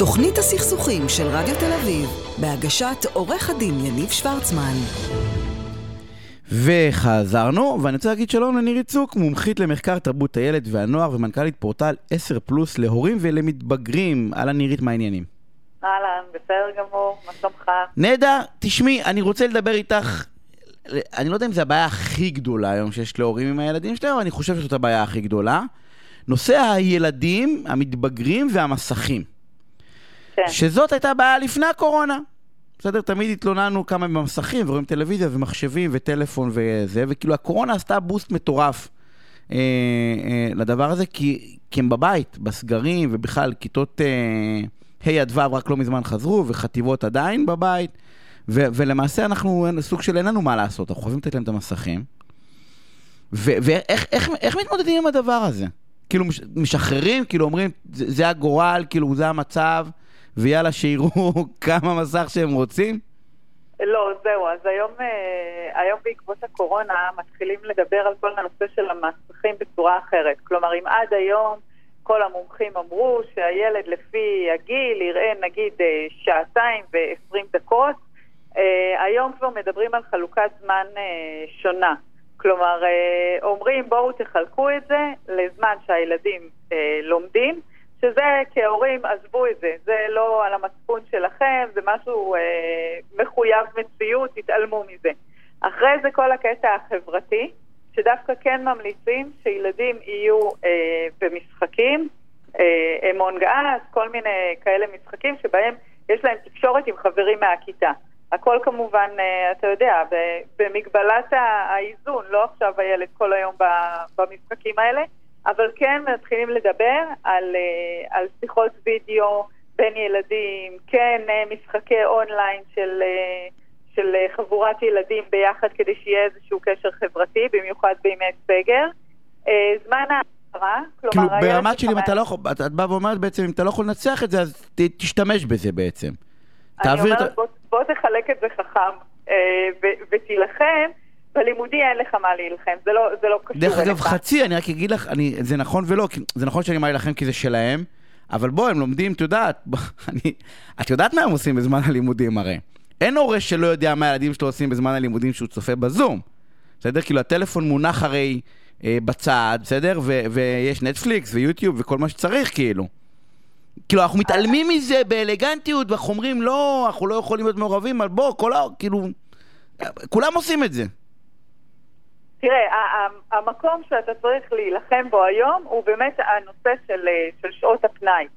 תוכנית הסכסוכים של רדיו תל אביב, בהגשת עורך הדין יניב שוורצמן. וחזרנו, ואני רוצה להגיד שלום לנירי צוק, מומחית למחקר תרבות הילד והנוער ומנכ"לית פורטל 10 פלוס להורים ולמתבגרים. אהלן נירית, מה העניינים? אהלן, בסדר גמור, מה שלומך? נהדר, תשמעי, אני רוצה לדבר איתך, אני לא יודע אם זו הבעיה הכי גדולה היום שיש להורים עם הילדים שלהם, אבל אני חושב שזאת הבעיה הכי גדולה. נושא הילדים, המתבגרים והמסכים. כן. שזאת הייתה בעיה לפני הקורונה. בסדר? תמיד התלוננו כמה הם במסכים, ורואים טלוויזיה ומחשבים וטלפון וזה, וכאילו הקורונה עשתה בוסט מטורף אה, אה, לדבר הזה, כי, כי הם בבית, בסגרים, ובכלל כיתות ה' אה, עד ו' רק לא מזמן חזרו, וחטיבות עדיין בבית, ו, ולמעשה אנחנו, סוג של אין לנו מה לעשות, אנחנו חייבים לתת להם את המסכים. ואיך איך, איך מתמודדים עם הדבר הזה? כאילו משחררים, כאילו אומרים, זה, זה הגורל, כאילו זה המצב, ויאללה, שיראו כמה מסך שהם רוצים? לא, זהו, אז היום, אה, היום בעקבות הקורונה מתחילים לדבר על כל הנושא של המסכים בצורה אחרת. כלומר, אם עד היום כל המומחים אמרו שהילד לפי הגיל יראה נגיד אה, שעתיים ועשרים דקות, אה, היום כבר מדברים על חלוקת זמן שונה. כלומר, אומרים בואו תחלקו את זה לזמן שהילדים לומדים, שזה כהורים, עזבו את זה, זה לא על המצפון שלכם, זה משהו אה, מחויב מציאות, תתעלמו מזה. אחרי זה כל הקטע החברתי, שדווקא כן ממליצים שילדים יהיו אה, במשחקים, אה, אמונג אס, כל מיני כאלה משחקים שבהם יש להם תקשורת עם חברים מהכיתה. הכל כמובן, אה, אתה יודע, במגבלת האיזון, לא עכשיו הילד כל היום במשחקים האלה. אבל כן מתחילים לדבר על, אה, על שיחות וידאו בין ילדים, כן אה, משחקי אונליין של, אה, של חבורת ילדים ביחד כדי שיהיה איזשהו קשר חברתי, במיוחד בימי סגר. זמן ההעברה, כלומר... כאילו ברמת של אם אתה לא יכול, את, את באה ואומרת בעצם, אם אתה לא יכול לנצח את זה, אז ת, תשתמש בזה בעצם. אני אומרת, את... בוא, בוא תחלק את זה חכם ותילחם. בלימודי אין לך מה להילחם, זה לא, זה לא קשור דרך אגב, חצי, אני רק אגיד לך, אני, זה נכון ולא, זה נכון שאני מה להילחם כי זה שלהם, אבל בוא, הם לומדים, את יודעת, אני, את יודעת מה הם עושים בזמן הלימודים הרי. אין הורה שלא יודע מה הילדים שלו עושים בזמן הלימודים שהוא צופה בזום. בסדר? כאילו, הטלפון מונח הרי אה, בצד, בסדר? ו- ויש נטפליקס ויוטיוב וכל מה שצריך, כאילו. כאילו, אנחנו מתעלמים מזה באלגנטיות, ואנחנו אומרים, לא, אנחנו לא יכולים להיות מעורבים, אבל בוא, כל ה... כאילו... כולם עושים את זה. תראה, המקום שאתה צריך להילחם בו היום הוא באמת הנושא של, אה, של שעות הפנאי.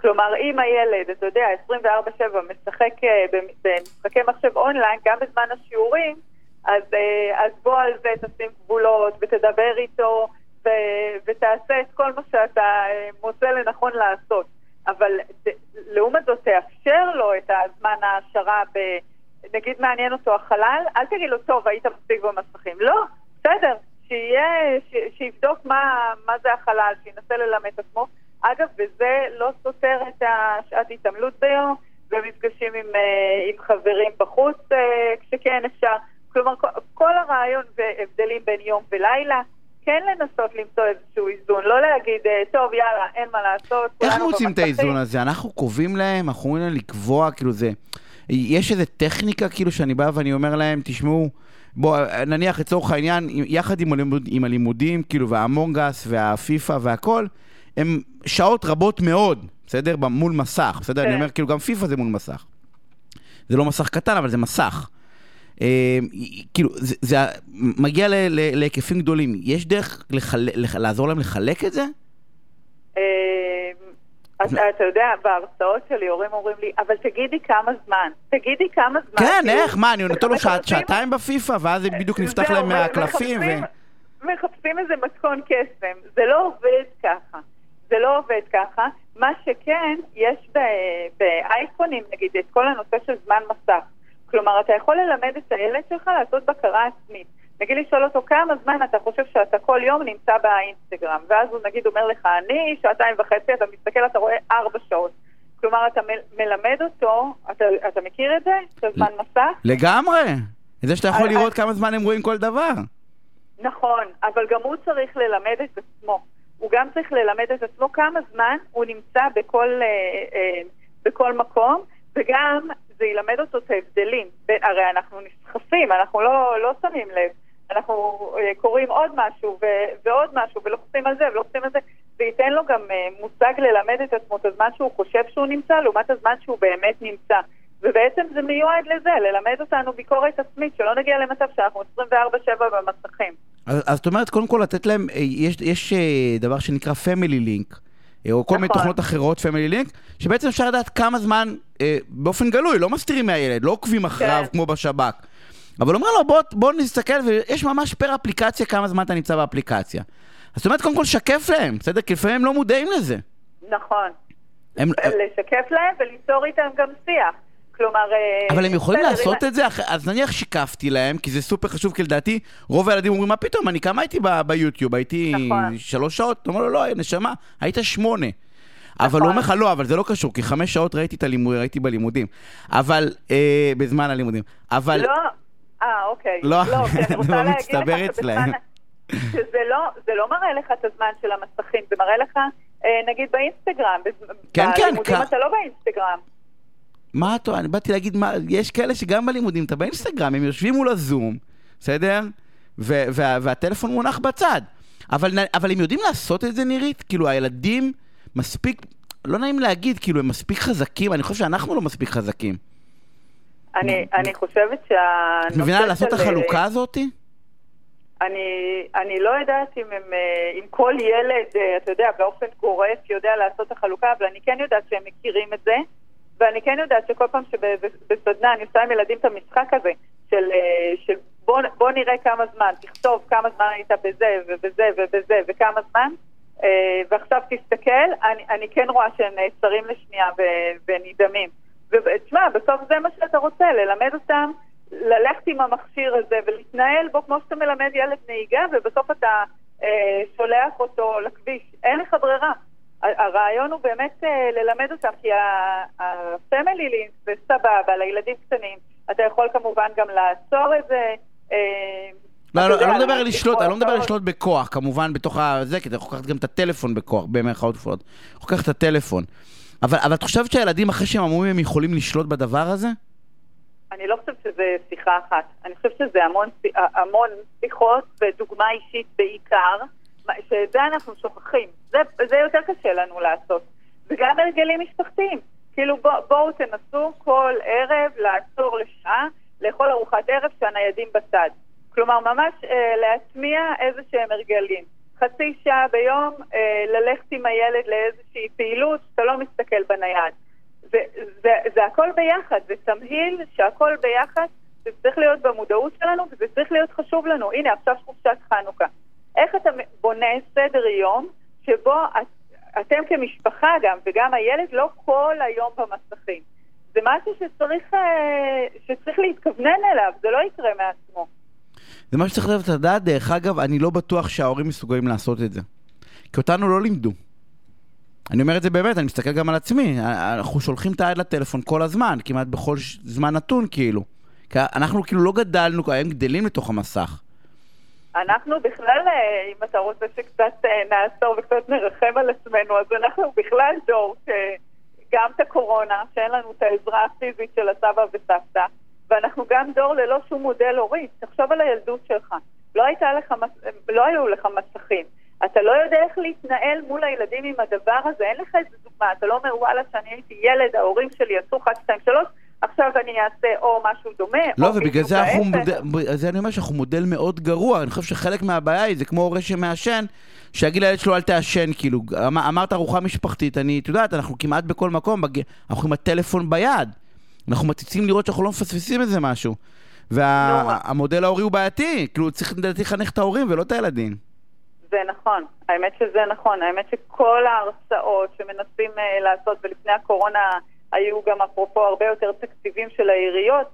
כלומר, אם הילד, אתה יודע, 24-7 משחק אה, במשחקי מחשב אונליין, גם בזמן השיעורים, אז, אה, אז בוא על זה תשים גבולות ותדבר איתו ו, ותעשה את כל מה שאתה מוצא לנכון לעשות. אבל לעומת זאת, תאפשר לו את הזמן ההעשרה ב... נגיד מעניין אותו החלל, אל תגיד לו, טוב, היית מספיק במסכים. לא, בסדר, שיהיה, ש, שיבדוק מה, מה זה החלל, שינסה ללמד את עצמו. אגב, וזה לא סותר את השעת התעמלות ביום, ומפגשים עם, אה, עם חברים בחוץ אה, כשכן אפשר. כלומר, כל הרעיון והבדלים בין יום ולילה, כן לנסות למצוא איזשהו איזון, לא להגיד, אה, טוב, יאללה, אין מה לעשות. איך מוצאים את האיזון הזה? אנחנו קובעים להם, אנחנו אומרים להם לקבוע, כאילו זה... יש איזה טכניקה, כאילו, שאני בא ואני אומר להם, תשמעו, בוא, נניח לצורך העניין, יחד עם, הלימוד, עם הלימודים, כאילו, והמונגס והפיפא והכל, הם שעות רבות מאוד, בסדר? מול מסך, בסדר? אני כן. אומר, כאילו, גם פיפא זה מול מסך. זה לא מסך קטן, אבל זה מסך. אה, כאילו, זה, זה מגיע ל, ל, להיקפים גדולים. יש דרך לחל, לח, לעזור להם לחלק את זה? אה, אתה יודע, בהרצאות שלי הורים אומרים לי, אבל תגידי כמה זמן, תגידי כמה זמן. כן, כאילו, איך, מה, אני נותן לו שעתיים בפיפא, ואז בדיוק נפתח להם מהקלפים. מחפשים איזה מתכון קסם, זה לא עובד ככה. זה לא עובד ככה. מה שכן, יש באייפונים, נגיד, את כל הנושא של זמן מסך. כלומר, אתה יכול ללמד את הילד שלך לעשות בקרה עצמית. נגיד לשאול אותו כמה זמן אתה חושב שאתה כל יום נמצא באינסטגרם, ואז הוא נגיד אומר לך, אני שעתיים וחצי, אתה מסתכל, אתה רואה ארבע שעות. כלומר, אתה מ- מלמד אותו, אתה, אתה מכיר את זה? את הזמן מסך? לגמרי. את זה שאתה יכול לראות כמה זמן הם רואים כל דבר. נכון, אבל גם הוא צריך ללמד את עצמו. הוא גם צריך ללמד את עצמו כמה זמן הוא נמצא בכל, אה, אה, בכל מקום, וגם זה ילמד אותו את ההבדלים. הרי אנחנו נסחפים, אנחנו לא, לא שמים לב. אנחנו אה, קוראים עוד משהו ו- ועוד משהו, ולוחצים על זה ולוחצים על זה, זה ייתן לו גם אה, מושג ללמד את עצמו את הזמן שהוא חושב שהוא נמצא, לעומת הזמן שהוא באמת נמצא. ובעצם זה מיועד לזה, ללמד אותנו ביקורת עצמית, שלא נגיע למצב שאנחנו 24-7 במסכים. אז, אז זאת אומרת, קודם כל לתת להם, אה, יש, יש דבר שנקרא Family Link. או כל נכון. מיני תוכנות אחרות, Family Link, שבעצם אפשר לדעת כמה זמן, אה, באופן גלוי, לא מסתירים מהילד, לא עוקבים אחריו כן. כמו בשב"כ. אבל אומרים לו, בוא, בוא נסתכל, ויש ממש פר אפליקציה כמה זמן אתה נמצא באפליקציה. אז זאת אומרת, קודם כל שקף להם, בסדר? כי לפעמים הם לא מודעים לזה. נכון. הם... לשקף להם וליצור איתם גם שיח. כלומר... אה, אבל הם יכולים לעשות את זה? אז נניח שיקפתי להם, כי זה סופר חשוב, כי לדעתי רוב הילדים אומרים, מה פתאום, אני כמה הייתי ביוטיוב? הייתי נכון. שלוש שעות? אתה אומר לו, לא, נשמה, היית שמונה. אבל הוא נכון. אומר לך, לא, אבל זה לא קשור, כי חמש שעות ראיתי את הלימוד, ראיתי בלימודים. אבל, אה, בזמן הלימודים. אבל... לא, אה, אוקיי. לא, לא זה לא מצטבר אצלהם. שזה לא, זה לא מראה לך את הזמן של המסכים, זה מראה לך, אה, נגיד באינסטגרם. כן, כן. בלימודים אתה לא באינסטגרם. מה אתה, אני באתי להגיד, מה, יש כאלה שגם בלימודים, אתה באינסטגרם, הם יושבים מול הזום, בסדר? ו- וה- והטלפון מונח בצד. אבל, אבל הם יודעים לעשות את זה, נירית? כאילו, הילדים מספיק, לא נעים להגיד, כאילו, הם מספיק חזקים, אני חושב שאנחנו לא מספיק חזקים. אני, אני חושבת שהנושא של... את מבינה לעשות את החלוקה הזאתי? אני, אני לא יודעת אם, הם, אה, אם כל ילד, אה, אתה יודע, באופן גורף יודע לעשות את החלוקה, אבל אני כן יודעת שהם מכירים את זה, ואני כן יודעת שכל פעם שבסדנה אני עושה עם ילדים את המשחק הזה, של, אה, של בוא, בוא נראה כמה זמן, תכתוב כמה זמן היית בזה ובזה ובזה וכמה זמן, ועכשיו תסתכל, אני, אני כן רואה שהם נעצרים לשנייה ונדהמים. ותשמע, בסוף זה מה שאתה רוצה, ללמד אותם ללכת עם המכשיר הזה ולהתנהל בו כמו שאתה מלמד ילד נהיגה, ובסוף אתה אה, שולח אותו לכביש. אין לך ברירה. הרעיון הוא באמת אה, ללמד אותם, כי ה-family link זה סבבה לילדים קטנים. אתה יכול כמובן גם לעצור את זה. אה, לא, לא, אני לא מדבר על לשלוט, אני לא מדבר על לשלוט בכוח, כמובן, בתוך הזה, כי אתה יכול לקחת גם את הטלפון בכוח, במרכאות כפולות. יכול לקחת את הטלפון. אבל, אבל את חושבת שהילדים, אחרי שהם אמרו, הם יכולים לשלוט בדבר הזה? אני לא חושבת שזה שיחה אחת. אני חושבת שזה המון, המון שיחות ודוגמה אישית בעיקר, שאת זה אנחנו שוכחים. זה, זה יותר קשה לנו לעשות. וגם הרגלים משפחתיים. כאילו בוא, בואו תנסו כל ערב לעצור לשעה, לאכול ארוחת ערב שהניידים בצד. כלומר, ממש אה, להטמיע איזה שהם הרגלים. חצי שעה ביום אה, ללכת עם הילד לאיזושהי פעילות, אתה לא מסתכל בנייד. זה, זה, זה הכל ביחד, זה תמהיל שהכל ביחד, זה צריך להיות במודעות שלנו וזה צריך להיות חשוב לנו. הנה, עכשיו חופשת חנוכה. איך אתה בונה סדר יום שבו את, אתם כמשפחה גם, וגם הילד לא כל היום במסכים. זה משהו שצריך, אה, שצריך להתכוונן אליו, זה לא יקרה מעצמו. זה מה שצריך לדעת, דרך אגב, אני לא בטוח שההורים מסוגלים לעשות את זה. כי אותנו לא לימדו. אני אומר את זה באמת, אני מסתכל גם על עצמי. אנחנו שולחים את היד לטלפון כל הזמן, כמעט בכל זמן נתון, כאילו. כי אנחנו כאילו לא גדלנו, הם גדלים לתוך המסך. אנחנו בכלל, אה, אם אתה רוצה שקצת אה, נעשור וקצת נרחם על עצמנו, אז אנחנו בכלל דור שגם את הקורונה, שאין לנו את העזרה הפיזית של הסבא וסבתא, ואנחנו גם דור ללא שום מודל הורי. תחשוב על הילדות שלך. לא, לך, לא היו לך מסכים. אתה לא יודע איך להתנהל מול הילדים עם הדבר הזה, אין לך איזה דוגמה, אתה לא אומר וואלה שאני הייתי ילד, ההורים שלי עשו 1, 2, 3, עכשיו אני אעשה או משהו דומה, לא, ובגלל זה אנחנו מודל, זה אני אומר שאנחנו מודל מאוד גרוע, אני חושב שחלק מהבעיה היא, זה כמו הורה שמעשן, שיגיד לילד שלו אל תעשן, כאילו, אמ-, אמרת ארוחה משפחתית, אני, את יודעת, אנחנו כמעט בכל מקום, אנחנו עם הטלפון ביד, אנחנו מציצים לראות שאנחנו לא מפספסים איזה משהו. והמודל ההורי הוא בעייתי, כאילו צריך לדעתי לחנך את ההורים ולא את הילדים. זה נכון, האמת שזה נכון, האמת שכל ההרצאות שמנסים uh, לעשות, ולפני הקורונה היו גם אפרופו הרבה יותר תקציבים של העיריות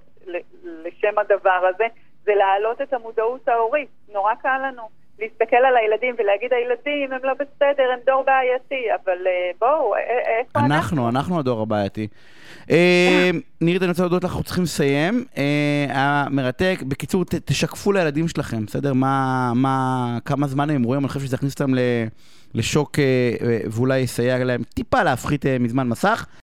לשם הדבר הזה, זה להעלות את המודעות ההורית. נורא קל לנו להסתכל על הילדים ולהגיד, הילדים הם לא בסדר, הם דור בעייתי, אבל uh, בואו, איפה אנחנו? אנחנו, אנחנו הדור הבעייתי. אה, נירית, אני רוצה להודות לך, אנחנו צריכים לסיים. היה מרתק. בקיצור, תשקפו לילדים שלכם, בסדר? מה, כמה זמן הם רואים, אני חושב שזה יכניס אותם לשוק ואולי יסייע להם טיפה להפחית מזמן מסך.